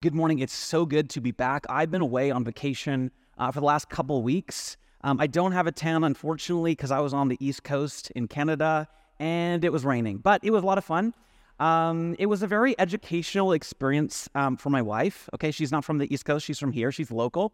Good morning. It's so good to be back. I've been away on vacation uh, for the last couple weeks. Um, I don't have a tan, unfortunately, because I was on the East Coast in Canada and it was raining, but it was a lot of fun. Um, it was a very educational experience um, for my wife. Okay, she's not from the East Coast, she's from here, she's local.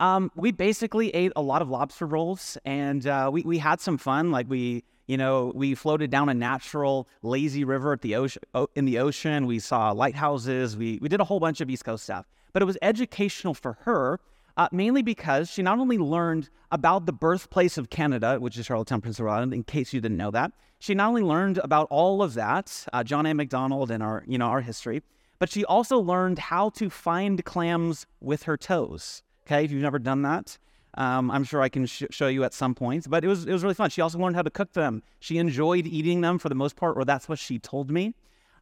Um, we basically ate a lot of lobster rolls and uh, we, we had some fun. Like, we you know, we floated down a natural lazy river at the ocean, in the ocean. We saw lighthouses. We, we did a whole bunch of East Coast stuff. But it was educational for her, uh, mainly because she not only learned about the birthplace of Canada, which is Charlottetown, Prince Edward Island, in case you didn't know that. She not only learned about all of that, uh, John A. Macdonald and our, you know, our history, but she also learned how to find clams with her toes. Okay, if you've never done that, um, I'm sure I can sh- show you at some point, but it was it was really fun. She also learned how to cook them. She enjoyed eating them for the most part, or that's what she told me.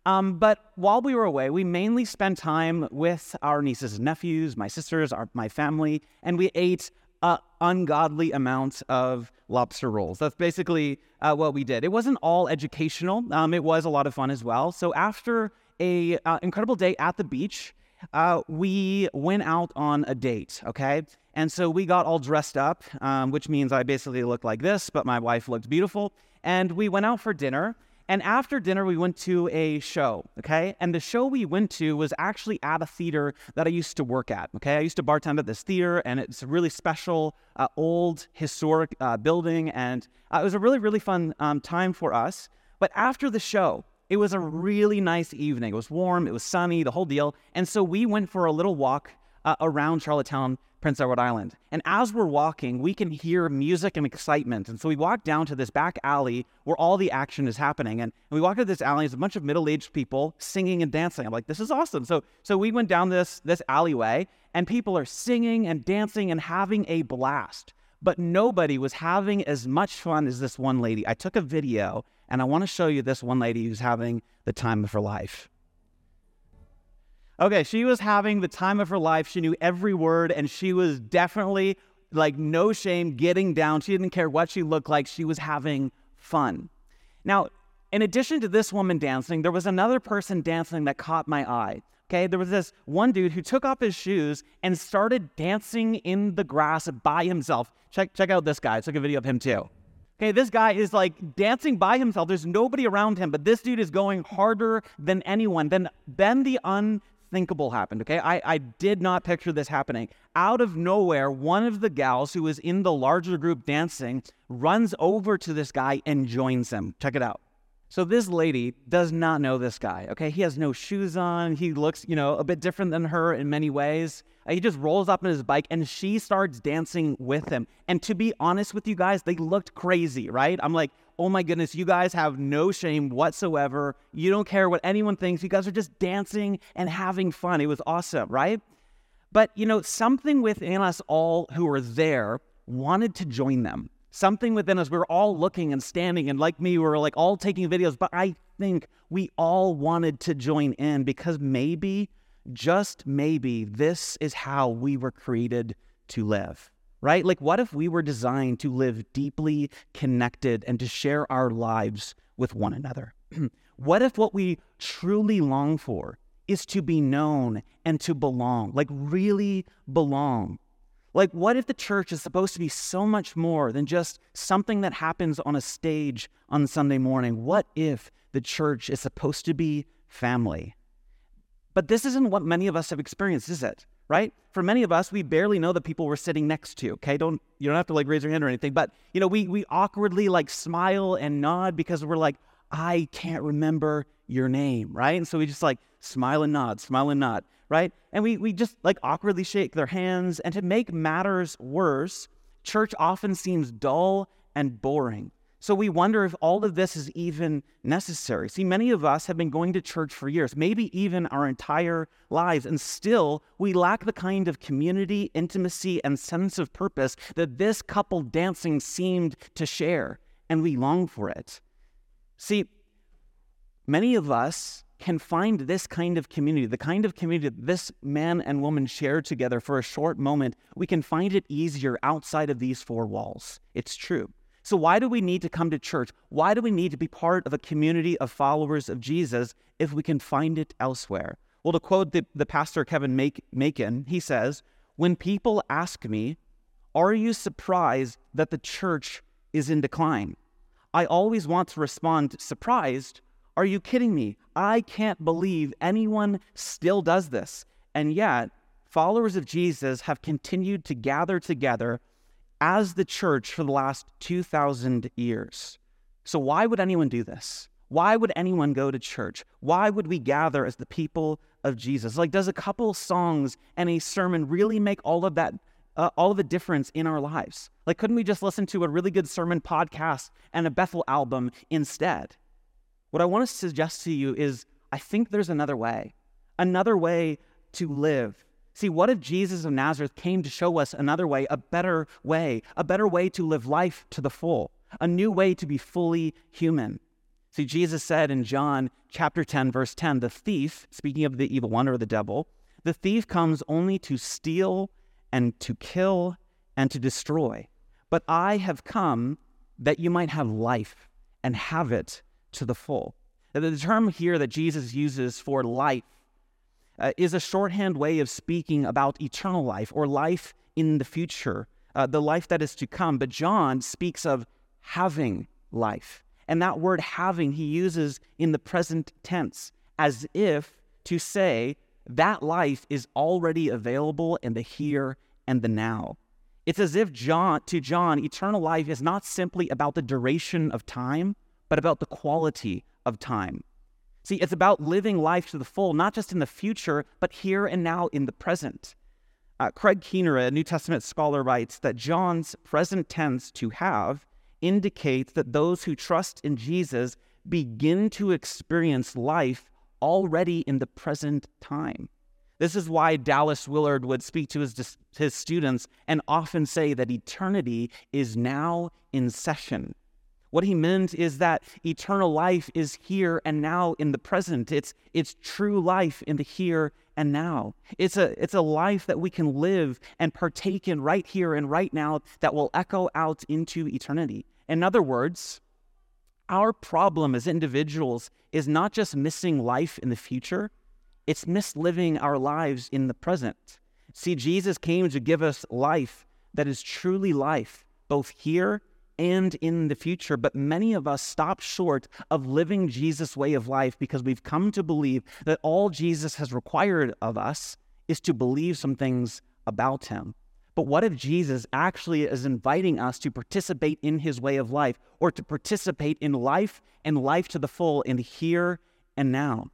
Um, but while we were away, we mainly spent time with our nieces and nephews, my sisters, our, my family, and we ate an ungodly amount of lobster rolls. That's basically uh, what we did. It wasn't all educational. Um, it was a lot of fun as well. So after a uh, incredible day at the beach, uh, we went out on a date, okay? And so we got all dressed up, um, which means I basically looked like this, but my wife looked beautiful. And we went out for dinner. And after dinner, we went to a show, okay? And the show we went to was actually at a theater that I used to work at, okay? I used to bartend at this theater, and it's a really special, uh, old, historic uh, building. And uh, it was a really, really fun um, time for us. But after the show, it was a really nice evening. It was warm, it was sunny, the whole deal. And so we went for a little walk uh, around Charlottetown, Prince Edward Island. And as we're walking, we can hear music and excitement. And so we walk down to this back alley where all the action is happening. And, and we walk to this alley, there's a bunch of middle-aged people singing and dancing. I'm like, this is awesome. So so we went down this this alleyway and people are singing and dancing and having a blast. But nobody was having as much fun as this one lady. I took a video and I want to show you this one lady who's having the time of her life. Okay, she was having the time of her life. She knew every word, and she was definitely like no shame getting down. She didn't care what she looked like. She was having fun. Now, in addition to this woman dancing, there was another person dancing that caught my eye. Okay, there was this one dude who took off his shoes and started dancing in the grass by himself. Check, check out this guy. I took a video of him too. Okay, this guy is like dancing by himself. There's nobody around him, but this dude is going harder than anyone. Then, then the unthinkable happened. Okay, I, I did not picture this happening. Out of nowhere, one of the gals who was in the larger group dancing runs over to this guy and joins him. Check it out. So this lady does not know this guy. Okay, he has no shoes on. He looks, you know, a bit different than her in many ways. Uh, he just rolls up on his bike and she starts dancing with him. And to be honest with you guys, they looked crazy, right? I'm like, oh my goodness, you guys have no shame whatsoever. You don't care what anyone thinks. You guys are just dancing and having fun. It was awesome, right? But, you know, something within us all who were there wanted to join them. Something within us, we were all looking and standing, and like me, we were like all taking videos. But I think we all wanted to join in because maybe just maybe this is how we were created to live, right? Like, what if we were designed to live deeply connected and to share our lives with one another? what if what we truly long for is to be known and to belong, like really belong? Like, what if the church is supposed to be so much more than just something that happens on a stage on Sunday morning? What if the church is supposed to be family? But this isn't what many of us have experienced, is it? Right? For many of us, we barely know the people we're sitting next to. Okay, don't you don't have to like raise your hand or anything, but you know, we we awkwardly like smile and nod because we're like, I can't remember your name, right? And so we just like smile and nod, smile and nod, right? And we we just like awkwardly shake their hands. And to make matters worse, church often seems dull and boring. So we wonder if all of this is even necessary. See, many of us have been going to church for years, maybe even our entire lives, and still we lack the kind of community, intimacy, and sense of purpose that this couple dancing seemed to share, and we long for it. See, many of us can find this kind of community, the kind of community that this man and woman shared together for a short moment, we can find it easier outside of these four walls. It's true. So, why do we need to come to church? Why do we need to be part of a community of followers of Jesus if we can find it elsewhere? Well, to quote the, the pastor Kevin Macon, he says, When people ask me, Are you surprised that the church is in decline? I always want to respond, Surprised? Are you kidding me? I can't believe anyone still does this. And yet, followers of Jesus have continued to gather together as the church for the last 2,000 years. So, why would anyone do this? Why would anyone go to church? Why would we gather as the people of Jesus? Like, does a couple songs and a sermon really make all of that, uh, all of the difference in our lives? Like, couldn't we just listen to a really good sermon podcast and a Bethel album instead? What I want to suggest to you is I think there's another way, another way to live. See, what if Jesus of Nazareth came to show us another way, a better way, a better way to live life to the full, a new way to be fully human? See, Jesus said in John chapter 10, verse 10, the thief, speaking of the evil one or the devil, the thief comes only to steal and to kill and to destroy. But I have come that you might have life and have it to the full. Now, the term here that Jesus uses for life uh, is a shorthand way of speaking about eternal life or life in the future, uh, the life that is to come. But John speaks of having life. And that word having he uses in the present tense as if to say that life is already available in the here and the now. It's as if John to John eternal life is not simply about the duration of time, but about the quality of time. See, it's about living life to the full, not just in the future, but here and now in the present. Uh, Craig Keener, a New Testament scholar, writes that John's present tense to have indicates that those who trust in Jesus begin to experience life already in the present time. This is why Dallas Willard would speak to his, his students and often say that eternity is now in session. What he meant is that eternal life is here and now in the present. It's, it's true life in the here and now. It's a, it's a life that we can live and partake in right here and right now that will echo out into eternity. In other words, our problem as individuals is not just missing life in the future, it's misliving our lives in the present. See, Jesus came to give us life that is truly life, both here and in the future. But many of us stop short of living Jesus' way of life because we've come to believe that all Jesus has required of us is to believe some things about him. But what if Jesus actually is inviting us to participate in his way of life or to participate in life and life to the full in here and now?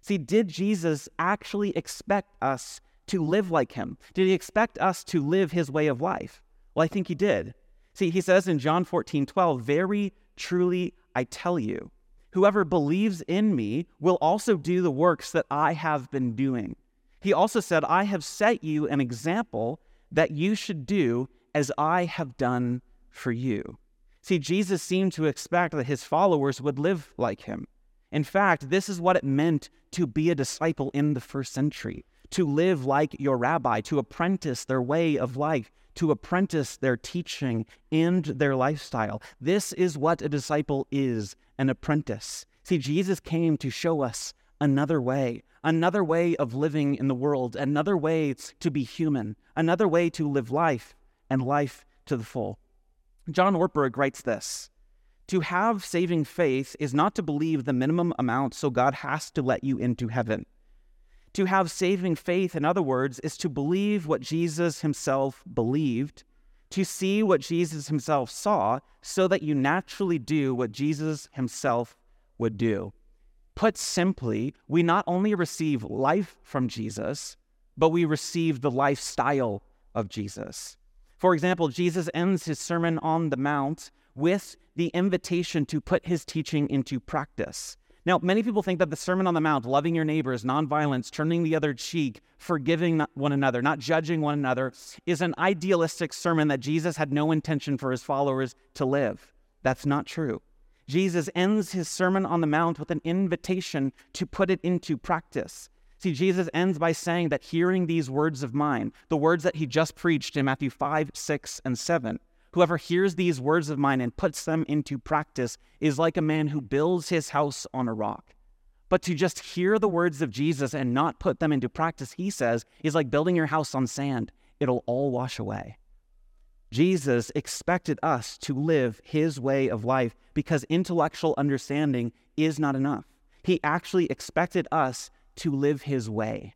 See, did Jesus actually expect us to live like him? Did he expect us to live his way of life? Well, I think he did. See, he says in John 14, 12, Very truly I tell you, whoever believes in me will also do the works that I have been doing. He also said, I have set you an example that you should do as I have done for you. See, Jesus seemed to expect that his followers would live like him. In fact, this is what it meant to be a disciple in the first century to live like your rabbi, to apprentice their way of life, to apprentice their teaching and their lifestyle. This is what a disciple is an apprentice. See, Jesus came to show us another way, another way of living in the world, another way to be human, another way to live life and life to the full. John Ortberg writes this To have saving faith is not to believe the minimum amount, so God has to let you into heaven. To have saving faith, in other words, is to believe what Jesus himself believed, to see what Jesus himself saw, so that you naturally do what Jesus himself would do. Put simply, we not only receive life from Jesus, but we receive the lifestyle of Jesus. For example, Jesus ends his Sermon on the Mount with the invitation to put his teaching into practice. Now, many people think that the Sermon on the Mount, loving your neighbors, nonviolence, turning the other cheek, forgiving one another, not judging one another, is an idealistic sermon that Jesus had no intention for his followers to live. That's not true. Jesus ends his Sermon on the Mount with an invitation to put it into practice. See, Jesus ends by saying that hearing these words of mine, the words that he just preached in Matthew 5, 6, and 7, Whoever hears these words of mine and puts them into practice is like a man who builds his house on a rock. But to just hear the words of Jesus and not put them into practice, he says, is like building your house on sand. It'll all wash away. Jesus expected us to live his way of life because intellectual understanding is not enough. He actually expected us to live his way.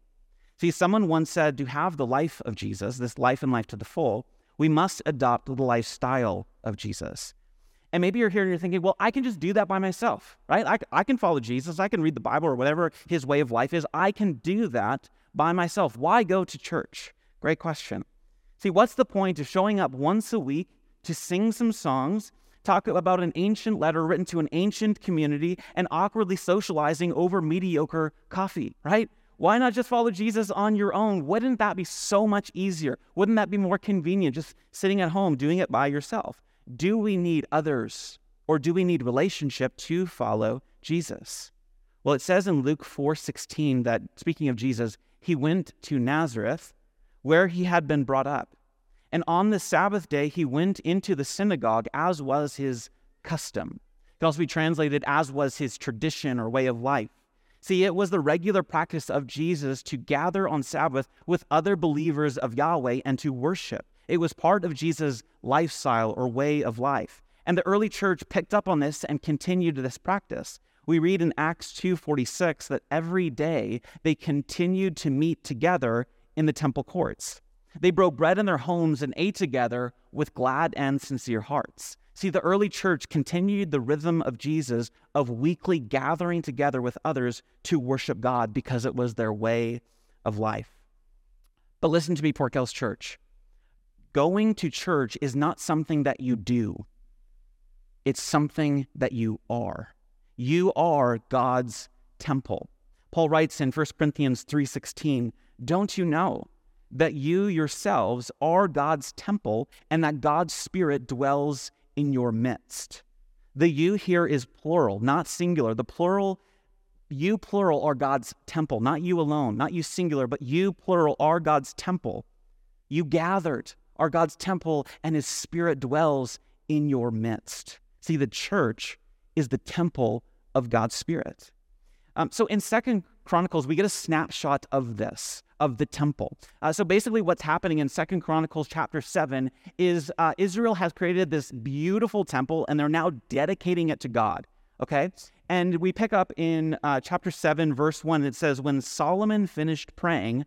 See, someone once said to have the life of Jesus, this life and life to the full, we must adopt the lifestyle of Jesus. And maybe you're here and you're thinking, well, I can just do that by myself, right? I, I can follow Jesus. I can read the Bible or whatever his way of life is. I can do that by myself. Why go to church? Great question. See, what's the point of showing up once a week to sing some songs, talk about an ancient letter written to an ancient community, and awkwardly socializing over mediocre coffee, right? Why not just follow Jesus on your own? Wouldn't that be so much easier? Wouldn't that be more convenient just sitting at home doing it by yourself? Do we need others or do we need relationship to follow Jesus? Well, it says in Luke 4:16 that speaking of Jesus, he went to Nazareth where he had been brought up. And on the Sabbath day he went into the synagogue as was his custom. It can also be translated as was his tradition or way of life. See, it was the regular practice of Jesus to gather on Sabbath with other believers of Yahweh and to worship. It was part of Jesus' lifestyle or way of life. And the early church picked up on this and continued this practice. We read in Acts 2:46 that every day they continued to meet together in the temple courts. They broke bread in their homes and ate together with glad and sincere hearts. See, the early church continued the rhythm of Jesus of weekly gathering together with others to worship God because it was their way of life. But listen to me, Kells Church. Going to church is not something that you do, it's something that you are. You are God's temple. Paul writes in 1 Corinthians 3:16, "Don't you know that you yourselves are God's temple and that God's spirit dwells in your midst?" The you here is plural, not singular. The plural you plural are God's temple, not you alone, not you singular, but you plural are God's temple. You gathered are God's temple, and his spirit dwells in your midst. See, the church is the temple of God's spirit. Um, so in Second Chronicles, we get a snapshot of this, of the temple. Uh, so basically, what's happening in Second Chronicles chapter 7 is uh, Israel has created this beautiful temple, and they're now dedicating it to God. Okay? And we pick up in uh, chapter 7, verse 1, it says, When Solomon finished praying,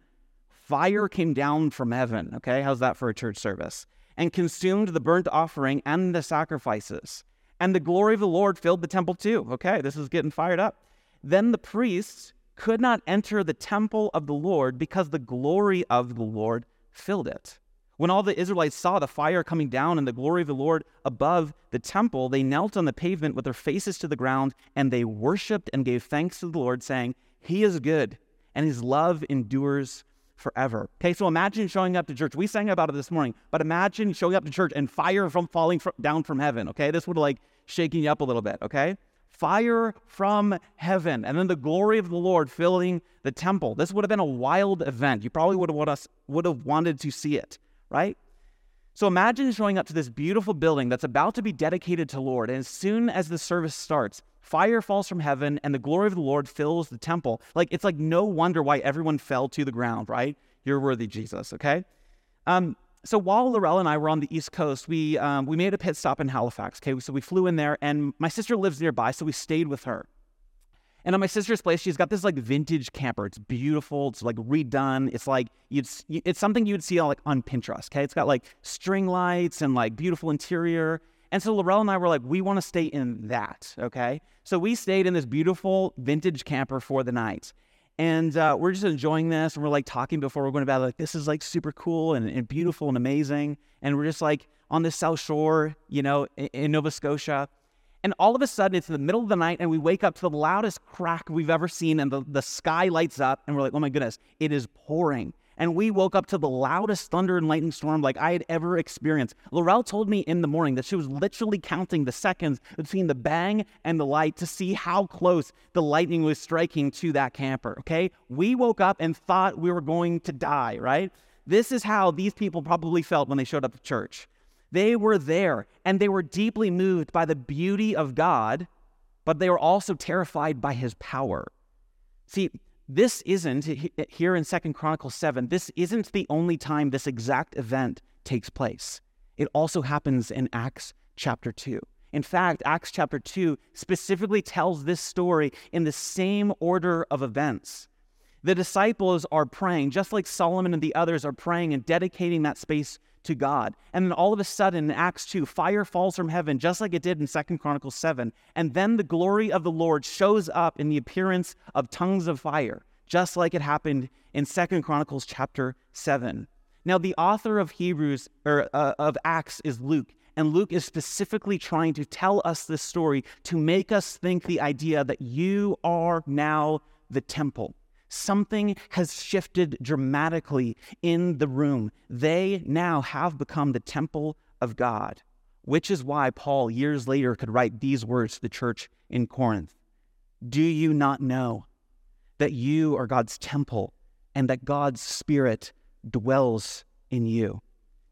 fire came down from heaven. Okay, how's that for a church service? And consumed the burnt offering and the sacrifices. And the glory of the Lord filled the temple too. Okay, this is getting fired up. Then the priests could not enter the temple of the Lord because the glory of the Lord filled it. When all the Israelites saw the fire coming down and the glory of the Lord above the temple, they knelt on the pavement with their faces to the ground and they worshiped and gave thanks to the Lord, saying, He is good and his love endures forever. Okay, so imagine showing up to church. We sang about it this morning, but imagine showing up to church and fire from falling from, down from heaven. Okay, this would like shaking you up a little bit. Okay, fire from heaven, and then the glory of the Lord filling the temple. This would have been a wild event. You probably would have would have wanted to see it, right? So imagine showing up to this beautiful building that's about to be dedicated to Lord, and as soon as the service starts, fire falls from heaven and the glory of the Lord fills the temple. Like it's like no wonder why everyone fell to the ground, right? You're worthy, Jesus. Okay. Um, so while Laurel and I were on the East Coast, we um, we made a pit stop in Halifax. Okay, so we flew in there, and my sister lives nearby, so we stayed with her. And at my sister's place, she's got this like vintage camper. It's beautiful. It's like redone. It's like you'd it's something you'd see on like on Pinterest. Okay, it's got like string lights and like beautiful interior. And so Laurel and I were like, we want to stay in that, okay? So we stayed in this beautiful vintage camper for the night. And uh, we're just enjoying this. And we're like talking before we're going to bed, like, this is like super cool and, and beautiful and amazing. And we're just like on the South Shore, you know, in, in Nova Scotia. And all of a sudden, it's in the middle of the night, and we wake up to the loudest crack we've ever seen, and the, the sky lights up, and we're like, oh my goodness, it is pouring and we woke up to the loudest thunder and lightning storm like I had ever experienced. Laurel told me in the morning that she was literally counting the seconds between the bang and the light to see how close the lightning was striking to that camper, okay? We woke up and thought we were going to die, right? This is how these people probably felt when they showed up to church. They were there and they were deeply moved by the beauty of God, but they were also terrified by his power. See, this isn't eh, here in Second Chronicles 7, this isn't the only time this exact event takes place. It also happens in Acts chapter 2. In fact, Acts chapter 2 specifically tells this story in the same order of events. The disciples are praying, just like Solomon and the others are praying and dedicating that space to God. And then all of a sudden in Acts 2, fire falls from heaven, just like it did in Second Chronicles 7. And then the glory of the Lord shows up in the appearance of tongues of fire, just like it happened in Second Chronicles chapter 7. Now, the author of Hebrews or uh, of Acts is Luke, and Luke is specifically trying to tell us this story to make us think the idea that you are now the temple. Something has shifted dramatically in the room. They now have become the temple of God, which is why Paul, years later, could write these words to the church in Corinth Do you not know that you are God's temple and that God's Spirit dwells in you?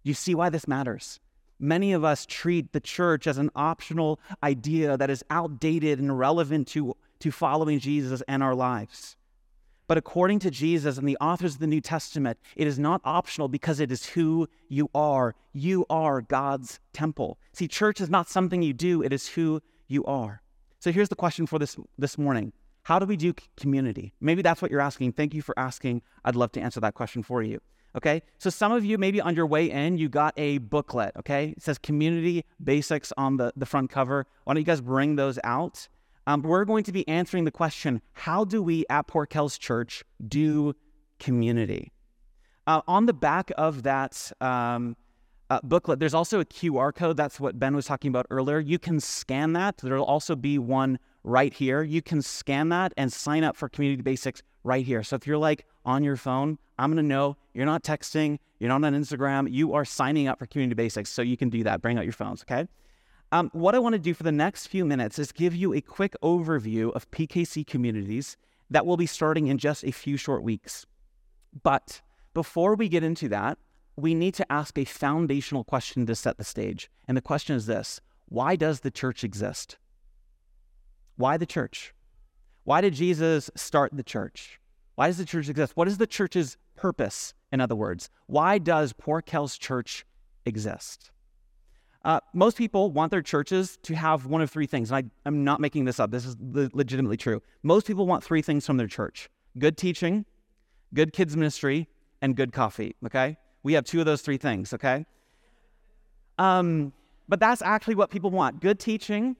You see why this matters? Many of us treat the church as an optional idea that is outdated and irrelevant to, to following Jesus and our lives. But according to Jesus and the authors of the New Testament, it is not optional because it is who you are. You are God's temple. See, church is not something you do, it is who you are. So here's the question for this, this morning How do we do community? Maybe that's what you're asking. Thank you for asking. I'd love to answer that question for you. Okay, so some of you, maybe on your way in, you got a booklet. Okay, it says community basics on the, the front cover. Why don't you guys bring those out? Um, we're going to be answering the question how do we at Port Kells Church do community? Uh, on the back of that um, uh, booklet, there's also a QR code. That's what Ben was talking about earlier. You can scan that. There'll also be one right here. You can scan that and sign up for Community Basics right here. So if you're like on your phone, I'm going to know you're not texting, you're not on Instagram, you are signing up for Community Basics. So you can do that. Bring out your phones, okay? Um, what I want to do for the next few minutes is give you a quick overview of PKC communities that will be starting in just a few short weeks. But before we get into that, we need to ask a foundational question to set the stage. And the question is this Why does the church exist? Why the church? Why did Jesus start the church? Why does the church exist? What is the church's purpose, in other words? Why does Port Kells Church exist? Uh, most people want their churches to have one of three things. And I, am not making this up, this is legitimately true. Most people want three things from their church good teaching, good kids' ministry, and good coffee, okay? We have two of those three things, okay? Um, but that's actually what people want good teaching,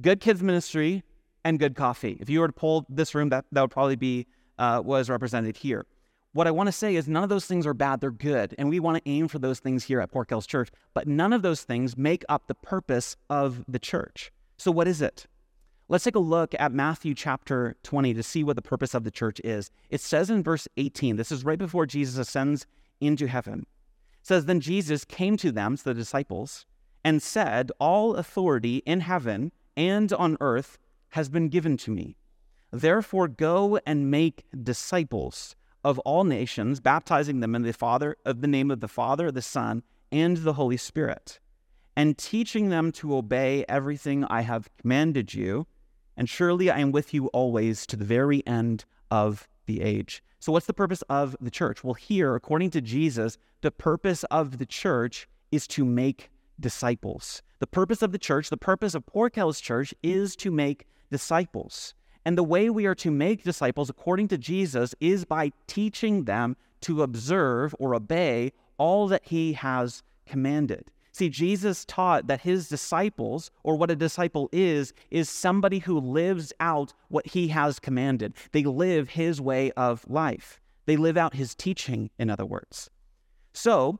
good kids' ministry, and good coffee. If you were to poll this room, that, that would probably be uh, what is represented here. What I want to say is none of those things are bad, they're good. And we want to aim for those things here at Port Kells Church. But none of those things make up the purpose of the church. So, what is it? Let's take a look at Matthew chapter 20 to see what the purpose of the church is. It says in verse 18, this is right before Jesus ascends into heaven. It says, Then Jesus came to them, to the disciples, and said, All authority in heaven and on earth has been given to me. Therefore, go and make disciples of all nations, baptizing them in the Father of the name of the Father, the Son, and the Holy Spirit, and teaching them to obey everything I have commanded you. And surely I am with you always to the very end of the age. So, what's the purpose of the church? Well, here, according to Jesus, the purpose of the church is to make disciples. The purpose of the church, the purpose of Port Kells Church, is to make disciples. And the way we are to make disciples, according to Jesus, is by teaching them to observe or obey all that he has commanded. See, Jesus taught that his disciples, or what a disciple is, is somebody who lives out what he has commanded. They live his way of life, they live out his teaching, in other words. So,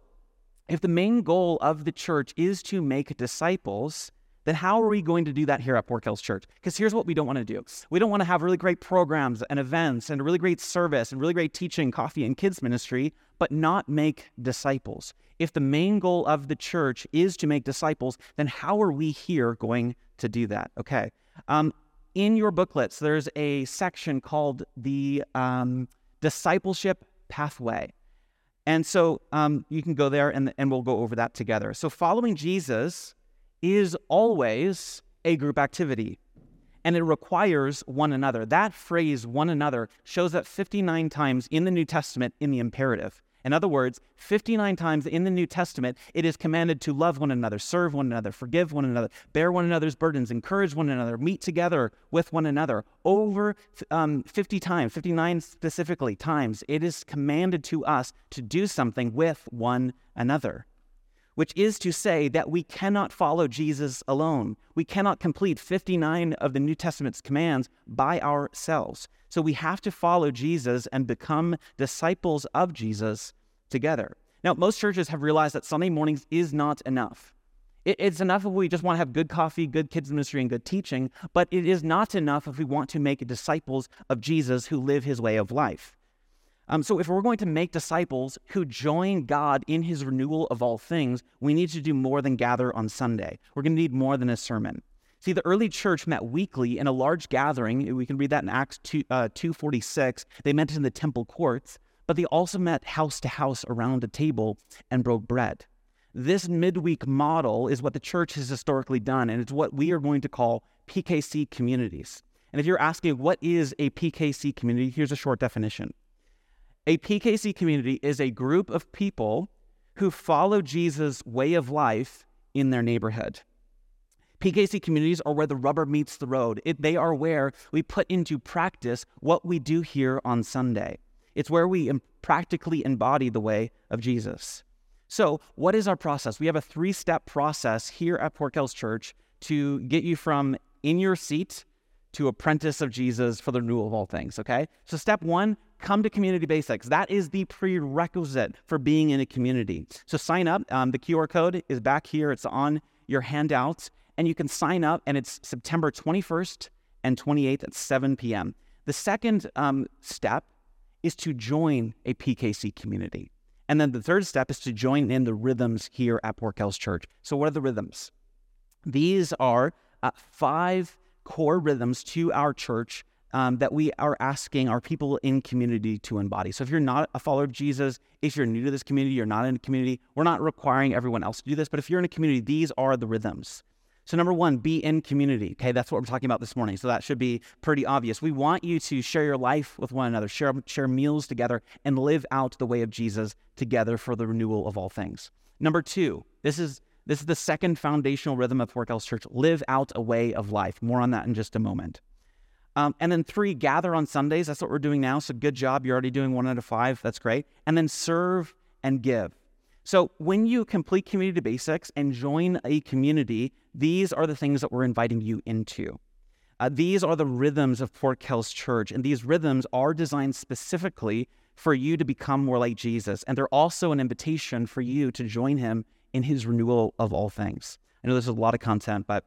if the main goal of the church is to make disciples, then how are we going to do that here at Port Kells Church? Because here's what we don't want to do. We don't want to have really great programs and events and a really great service and really great teaching, coffee, and kids ministry, but not make disciples. If the main goal of the church is to make disciples, then how are we here going to do that? Okay. Um, in your booklets, there's a section called the um, discipleship pathway. And so um, you can go there and, and we'll go over that together. So, following Jesus is always a group activity. and it requires one another. That phrase, one another, shows up 59 times in the New Testament in the imperative. In other words, 59 times in the New Testament, it is commanded to love one another, serve one another, forgive one another, bear one another's burdens, encourage one another, meet together with one another. Over um, 50 times, 59 specifically times, it is commanded to us to do something with one another which is to say that we cannot follow Jesus alone. We cannot complete 59 of the New Testament's commands by ourselves. So we have to follow Jesus and become disciples of Jesus together. Now, most churches have realized that Sunday mornings is not enough. It's enough if we just want to have good coffee, good kids' ministry, and good teaching, but it is not enough if we want to make disciples of Jesus who live his way of life. Um, so, if we're going to make disciples who join God in his renewal of all things, we need to do more than gather on Sunday. We're going to need more than a sermon. See, the early church met weekly in a large gathering. We can read that in Acts 2, uh, 246. They met in the temple courts, but they also met house to house around a table and broke bread. This midweek model is what the church has historically done, and it's what we are going to call PKC communities. And if you're asking what is a PKC community, here's a short definition a PKC community is a group of people who follow Jesus' way of life in their neighborhood. PKC communities are where the rubber meets the road. It, they are where we put into practice what we do here on Sunday. It's where we practically embody the way of Jesus. So, what is our process? We have a three step process here at Port Kells Church to get you from in your seat to apprentice of Jesus for the renewal of all things, okay? So, step one, come to Community Basics. That is the prerequisite for being in a community. So, sign up. Um, the QR code is back here, it's on your handouts, and you can sign up, and it's September 21st and 28th at 7 p.m. The second um, step is to join a PKC community. And then the third step is to join in the rhythms here at Port Kells Church. So, what are the rhythms? These are uh, five core rhythms to our church um, that we are asking our people in community to embody. So if you're not a follower of Jesus, if you're new to this community, you're not in a community, we're not requiring everyone else to do this, but if you're in a community, these are the rhythms. So, number one, be in community. Okay, that's what we're talking about this morning. So, that should be pretty obvious. We want you to share your life with one another, share, share meals together, and live out the way of Jesus together for the renewal of all things. Number two, this is this is the second foundational rhythm of Port Kells Church live out a way of life. More on that in just a moment. Um, and then three, gather on Sundays. That's what we're doing now. So good job. You're already doing one out of five. That's great. And then serve and give. So when you complete community basics and join a community, these are the things that we're inviting you into. Uh, these are the rhythms of Port Kells Church, and these rhythms are designed specifically for you to become more like Jesus. And they're also an invitation for you to join him in his renewal of all things. I know there's a lot of content, but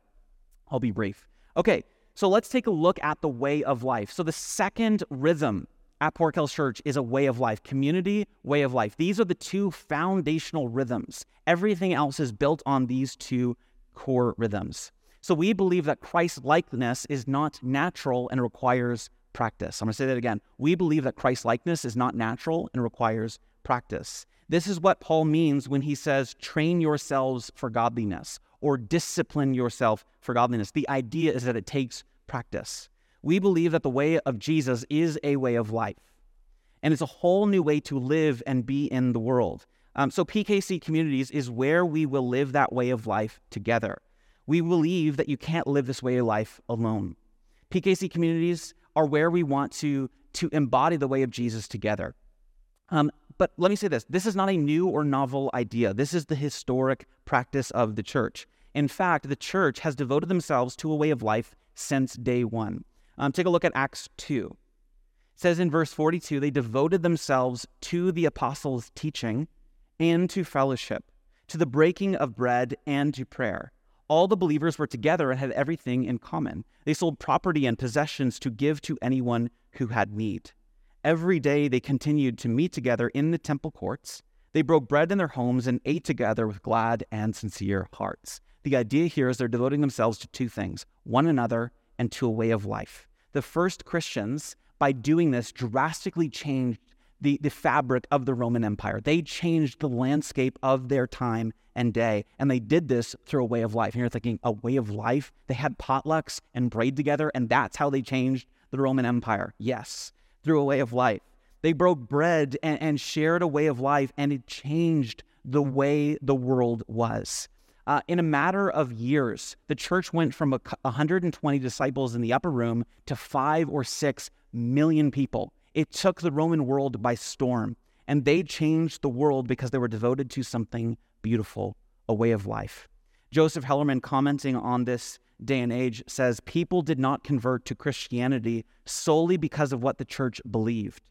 I'll be brief. Okay, so let's take a look at the way of life. So the second rhythm at Port Kells Church is a way of life, community, way of life. These are the two foundational rhythms. Everything else is built on these two core rhythms. So we believe that Christ likeness is not natural and requires practice. I'm going to say that again. We believe that Christ likeness is not natural and requires practice. This is what Paul means when he says, train yourselves for godliness or discipline yourself for godliness. The idea is that it takes practice. We believe that the way of Jesus is a way of life, and it's a whole new way to live and be in the world. Um, so, PKC communities is where we will live that way of life together. We believe that you can't live this way of life alone. PKC communities are where we want to, to embody the way of Jesus together. Um, but let me say this this is not a new or novel idea. This is the historic practice of the church. In fact, the church has devoted themselves to a way of life since day one. Um, take a look at Acts 2. It says in verse 42 they devoted themselves to the apostles' teaching and to fellowship, to the breaking of bread and to prayer. All the believers were together and had everything in common. They sold property and possessions to give to anyone who had need. Every day they continued to meet together in the temple courts. They broke bread in their homes and ate together with glad and sincere hearts. The idea here is they're devoting themselves to two things one another and to a way of life. The first Christians, by doing this, drastically changed the, the fabric of the Roman Empire. They changed the landscape of their time and day. And they did this through a way of life. And you're thinking, a way of life? They had potlucks and prayed together, and that's how they changed the Roman Empire. Yes, through a way of life. They broke bread and, and shared a way of life, and it changed the way the world was. Uh, in a matter of years, the church went from a, 120 disciples in the upper room to five or six million people. It took the Roman world by storm, and they changed the world because they were devoted to something beautiful, a way of life. Joseph Hellerman, commenting on this day and age, says people did not convert to Christianity solely because of what the church believed.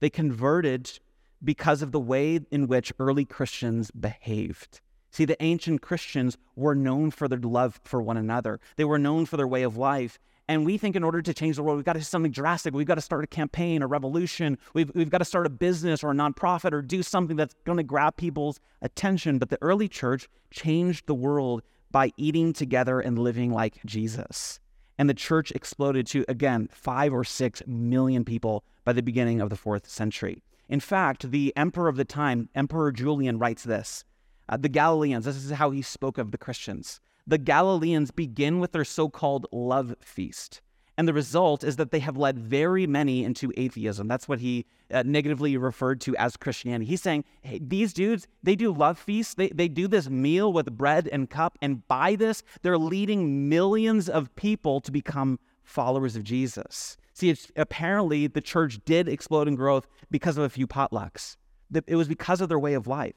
They converted because of the way in which early Christians behaved. See, the ancient Christians were known for their love for one another. They were known for their way of life. And we think in order to change the world, we've got to do something drastic. We've got to start a campaign, a revolution. We've, we've got to start a business or a nonprofit or do something that's going to grab people's attention. But the early church changed the world by eating together and living like Jesus. And the church exploded to, again, five or six million people by the beginning of the fourth century. In fact, the emperor of the time, Emperor Julian, writes this uh, The Galileans, this is how he spoke of the Christians the Galileans begin with their so called love feast. And the result is that they have led very many into atheism. That's what he uh, negatively referred to as Christianity. He's saying, hey, these dudes, they do love feasts. They, they do this meal with bread and cup. And by this, they're leading millions of people to become followers of Jesus. See, apparently the church did explode in growth because of a few potlucks. It was because of their way of life.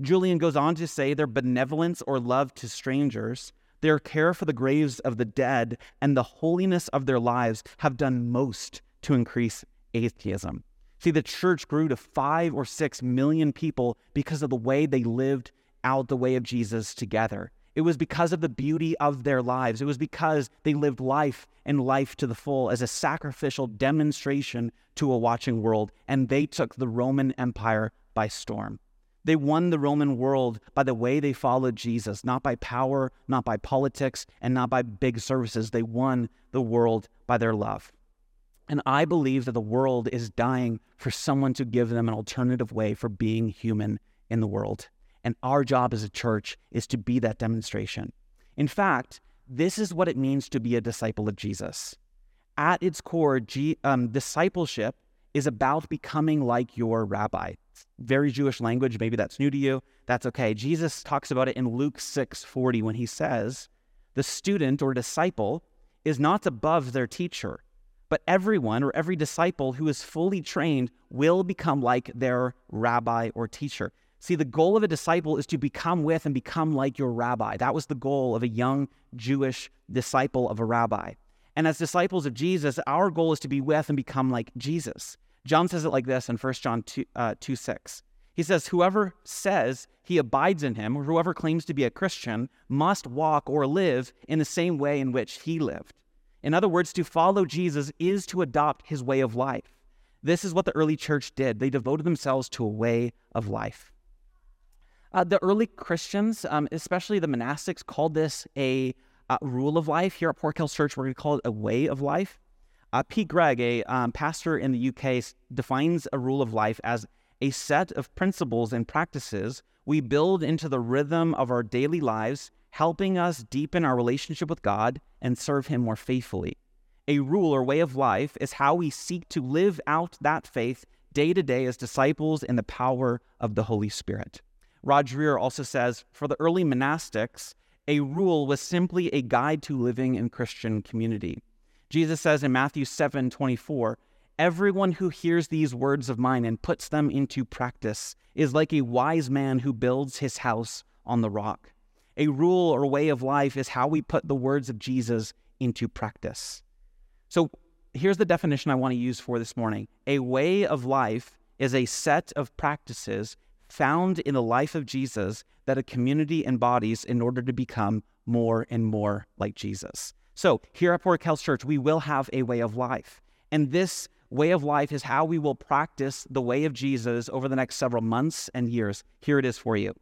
Julian goes on to say their benevolence or love to strangers, their care for the graves of the dead, and the holiness of their lives have done most to increase atheism. See, the church grew to five or six million people because of the way they lived out the way of Jesus together. It was because of the beauty of their lives. It was because they lived life and life to the full as a sacrificial demonstration to a watching world, and they took the Roman Empire by storm. They won the Roman world by the way they followed Jesus, not by power, not by politics, and not by big services. They won the world by their love. And I believe that the world is dying for someone to give them an alternative way for being human in the world. And our job as a church is to be that demonstration. In fact, this is what it means to be a disciple of Jesus. At its core, G, um, discipleship is about becoming like your rabbi very Jewish language. Maybe that's new to you. That's okay. Jesus talks about it in Luke 6 40 when he says, The student or disciple is not above their teacher, but everyone or every disciple who is fully trained will become like their rabbi or teacher. See, the goal of a disciple is to become with and become like your rabbi. That was the goal of a young Jewish disciple of a rabbi. And as disciples of Jesus, our goal is to be with and become like Jesus. John says it like this in 1 John 2, uh, 2 6. He says, Whoever says he abides in him, or whoever claims to be a Christian, must walk or live in the same way in which he lived. In other words, to follow Jesus is to adopt his way of life. This is what the early church did. They devoted themselves to a way of life. Uh, the early Christians, um, especially the monastics, called this a uh, rule of life. Here at Port Kells Church, we're going to call it a way of life. Uh, Pete Greig, a um, pastor in the UK, defines a rule of life as a set of principles and practices we build into the rhythm of our daily lives, helping us deepen our relationship with God and serve Him more faithfully. A rule or way of life is how we seek to live out that faith day to day as disciples in the power of the Holy Spirit. Rod Dreher also says for the early monastics, a rule was simply a guide to living in Christian community. Jesus says in Matthew 7 24, Everyone who hears these words of mine and puts them into practice is like a wise man who builds his house on the rock. A rule or way of life is how we put the words of Jesus into practice. So here's the definition I want to use for this morning a way of life is a set of practices found in the life of Jesus that a community embodies in order to become more and more like Jesus. So, here at Port Kells Church, we will have a way of life. And this way of life is how we will practice the way of Jesus over the next several months and years. Here it is for you.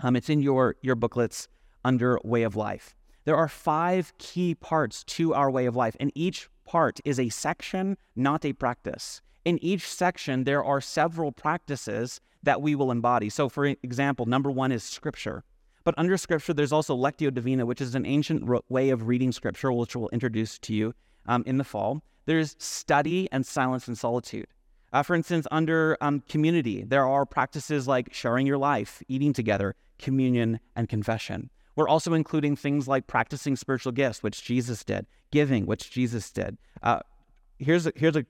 Um, it's in your, your booklets under Way of Life. There are five key parts to our way of life, and each part is a section, not a practice. In each section, there are several practices that we will embody. So, for example, number one is scripture. But under scripture, there's also Lectio Divina, which is an ancient way of reading scripture, which we'll introduce to you um, in the fall. There's study and silence and solitude. Uh, for instance, under um, community, there are practices like sharing your life, eating together, communion, and confession. We're also including things like practicing spiritual gifts, which Jesus did, giving, which Jesus did. Uh, here's a, here's a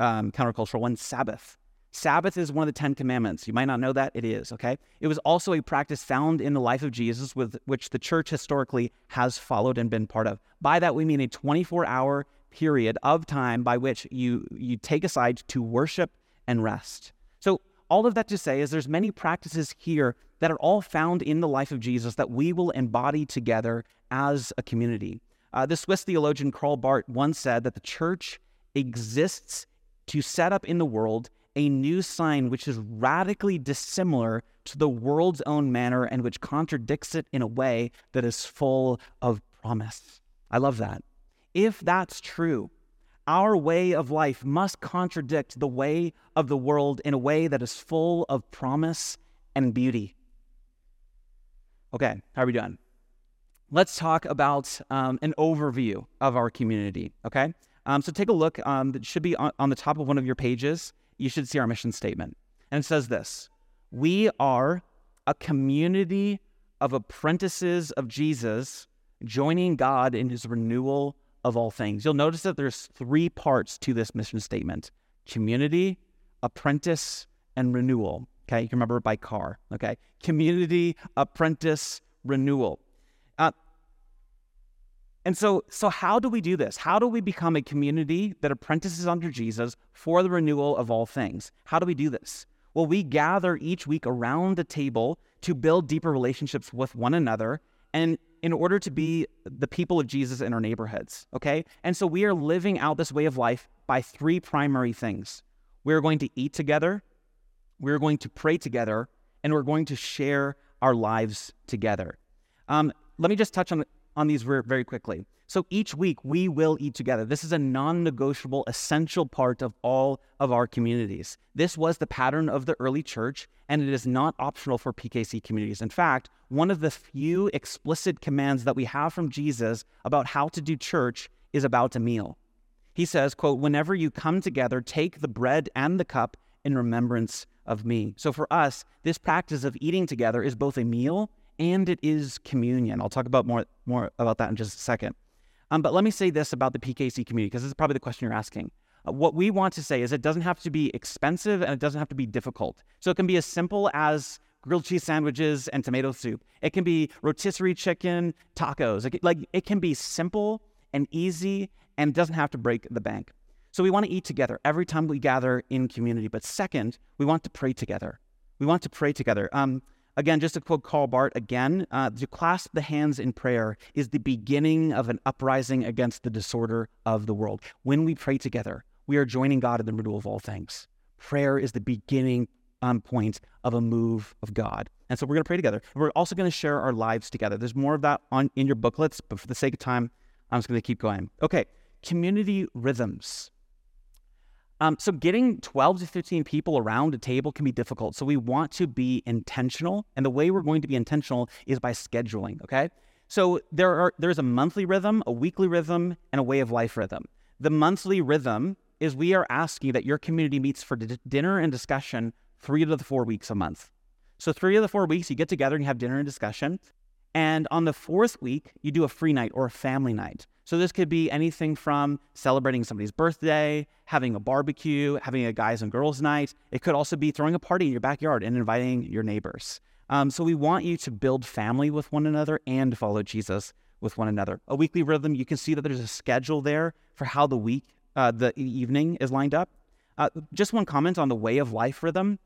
um, countercultural one: Sabbath. Sabbath is one of the Ten Commandments. You might not know that it is. Okay, it was also a practice found in the life of Jesus, with which the church historically has followed and been part of. By that we mean a 24-hour period of time by which you you take aside to worship and rest. So all of that to say is there's many practices here that are all found in the life of Jesus that we will embody together as a community. Uh, the Swiss theologian Karl Barth once said that the church exists to set up in the world a new sign which is radically dissimilar to the world's own manner and which contradicts it in a way that is full of promise. I love that. If that's true, our way of life must contradict the way of the world in a way that is full of promise and beauty. Okay, how are we doing? Let's talk about um, an overview of our community. Okay, um, so take a look. Um, it should be on, on the top of one of your pages. You should see our mission statement, and it says this: We are a community of apprentices of Jesus, joining God in His renewal of all things. You'll notice that there's three parts to this mission statement community, apprentice, and renewal. Okay, you can remember it by car. Okay, community, apprentice, renewal. And so, so how do we do this? How do we become a community that apprentices under Jesus for the renewal of all things? How do we do this? Well, we gather each week around the table to build deeper relationships with one another and in order to be the people of Jesus in our neighborhoods, okay? And so we are living out this way of life by three primary things. We're going to eat together, we're going to pray together, and we're going to share our lives together. Um, let me just touch on, on these very quickly. So each week we will eat together. This is a non negotiable, essential part of all of our communities. This was the pattern of the early church, and it is not optional for PKC communities. In fact, one of the few explicit commands that we have from Jesus about how to do church is about a meal. He says, quote, whenever you come together, take the bread and the cup in remembrance of me. So for us, this practice of eating together is both a meal and it is communion. I'll talk about more, more about that in just a second. Um, but let me say this about the PKC community, because this is probably the question you're asking. Uh, what we want to say is it doesn't have to be expensive and it doesn't have to be difficult. So it can be as simple as grilled cheese sandwiches and tomato soup. It can be rotisserie chicken, tacos. It can, like it can be simple and easy and doesn't have to break the bank. So we want to eat together every time we gather in community. But second, we want to pray together. We want to pray together. Um, Again, just to quote Karl Barth again, uh, to clasp the hands in prayer is the beginning of an uprising against the disorder of the world. When we pray together, we are joining God in the renewal of all things. Prayer is the beginning um, point of a move of God. And so we're going to pray together. We're also going to share our lives together. There's more of that on in your booklets, but for the sake of time, I'm just going to keep going. Okay, community rhythms. Um, so getting 12 to 15 people around a table can be difficult. So we want to be intentional. And the way we're going to be intentional is by scheduling, okay? So there are there's a monthly rhythm, a weekly rhythm, and a way of life rhythm. The monthly rhythm is we are asking that your community meets for d- dinner and discussion three to the four weeks a month. So three of the four weeks you get together and you have dinner and discussion. And on the fourth week, you do a free night or a family night. So this could be anything from celebrating somebody's birthday, having a barbecue, having a guys and girls night. It could also be throwing a party in your backyard and inviting your neighbors. Um, so we want you to build family with one another and follow Jesus with one another. A weekly rhythm, you can see that there's a schedule there for how the week, uh, the evening is lined up. Uh, just one comment on the way of life rhythm.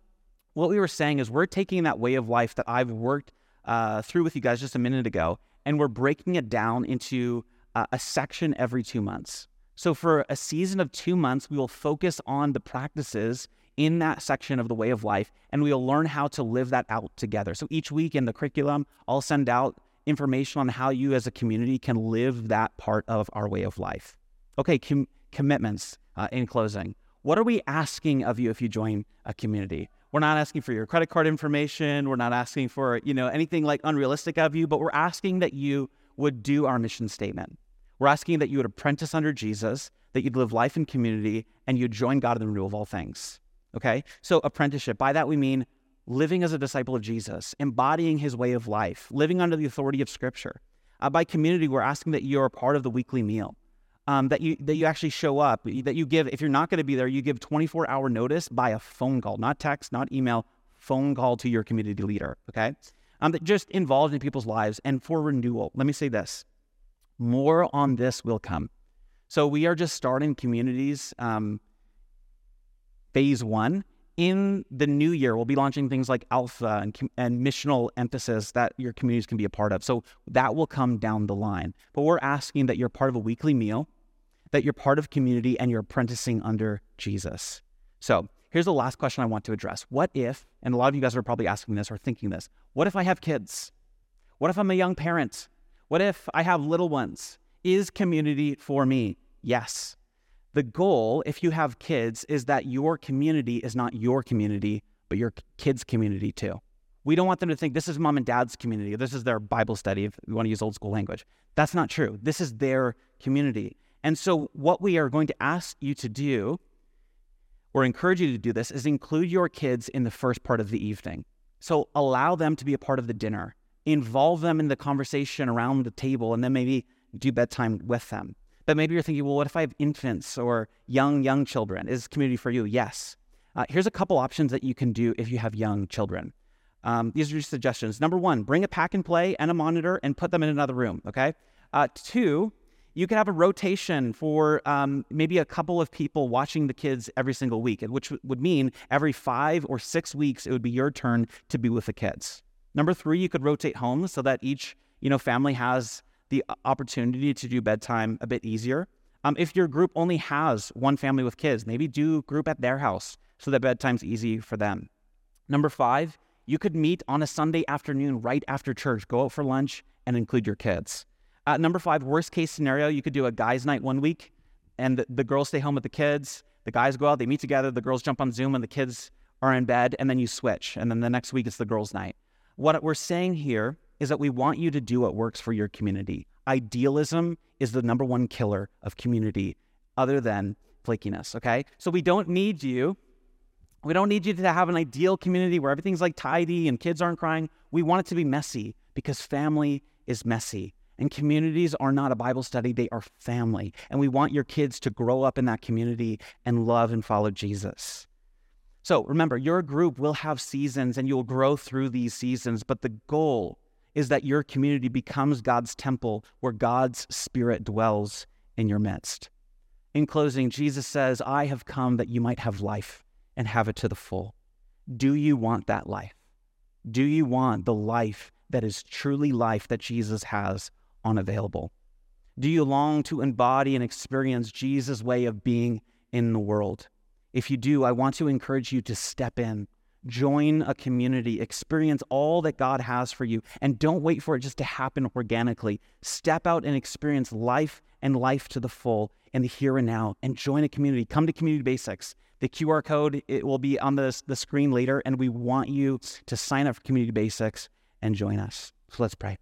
What we were saying is we're taking that way of life that I've worked uh, through with you guys just a minute ago, and we're breaking it down into uh, a section every two months. So, for a season of two months, we will focus on the practices in that section of the way of life, and we'll learn how to live that out together. So, each week in the curriculum, I'll send out information on how you as a community can live that part of our way of life. Okay, com- commitments uh, in closing. What are we asking of you if you join a community? We're not asking for your credit card information. We're not asking for, you know, anything like unrealistic of you, but we're asking that you would do our mission statement. We're asking that you would apprentice under Jesus, that you'd live life in community, and you'd join God in the renewal of all things. Okay? So, apprenticeship, by that we mean living as a disciple of Jesus, embodying his way of life, living under the authority of Scripture. Uh, by community, we're asking that you're a part of the weekly meal. Um, that you that you actually show up, that you give. If you're not going to be there, you give 24 hour notice by a phone call, not text, not email, phone call to your community leader. Okay, um, that just involved in people's lives and for renewal. Let me say this: more on this will come. So we are just starting communities. Um, phase one, in the new year, we'll be launching things like alpha and, and missional emphasis that your communities can be a part of. So that will come down the line. But we're asking that you're part of a weekly meal, that you're part of community, and you're apprenticing under Jesus. So here's the last question I want to address. What if, and a lot of you guys are probably asking this or thinking this, what if I have kids? What if I'm a young parent? What if I have little ones? Is community for me? Yes. The goal, if you have kids, is that your community is not your community, but your kids' community too. We don't want them to think this is mom and dad's community, this is their Bible study, if we want to use old school language. That's not true. This is their community. And so, what we are going to ask you to do, or encourage you to do this, is include your kids in the first part of the evening. So, allow them to be a part of the dinner, involve them in the conversation around the table, and then maybe do bedtime with them. But maybe you're thinking, well, what if I have infants or young, young children? Is community for you? Yes. Uh, here's a couple options that you can do if you have young children. Um, these are your suggestions. Number one, bring a pack and play and a monitor and put them in another room. Okay. Uh, two, you could have a rotation for um, maybe a couple of people watching the kids every single week, which would mean every five or six weeks it would be your turn to be with the kids. Number three, you could rotate homes so that each you know family has the opportunity to do bedtime a bit easier. Um, if your group only has one family with kids, maybe do group at their house so that bedtime's easy for them. Number five, you could meet on a Sunday afternoon right after church, go out for lunch and include your kids. Uh, number five, worst case scenario, you could do a guys' night one week and the, the girls stay home with the kids. The guys go out, they meet together, the girls jump on Zoom and the kids are in bed, and then you switch. And then the next week it's the girls' night. What we're saying here is that we want you to do what works for your community. Idealism is the number one killer of community, other than flakiness, okay? So we don't need you. We don't need you to have an ideal community where everything's like tidy and kids aren't crying. We want it to be messy because family is messy. And communities are not a Bible study, they are family. And we want your kids to grow up in that community and love and follow Jesus. So remember, your group will have seasons and you'll grow through these seasons, but the goal is that your community becomes God's temple where God's spirit dwells in your midst. In closing, Jesus says, I have come that you might have life and have it to the full. Do you want that life? Do you want the life that is truly life that Jesus has on available? Do you long to embody and experience Jesus' way of being in the world? If you do, I want to encourage you to step in Join a community, experience all that God has for you, and don't wait for it just to happen organically. Step out and experience life and life to the full in the here and now and join a community. Come to Community Basics. The QR code it will be on the, the screen later, and we want you to sign up for Community Basics and join us. So let's pray.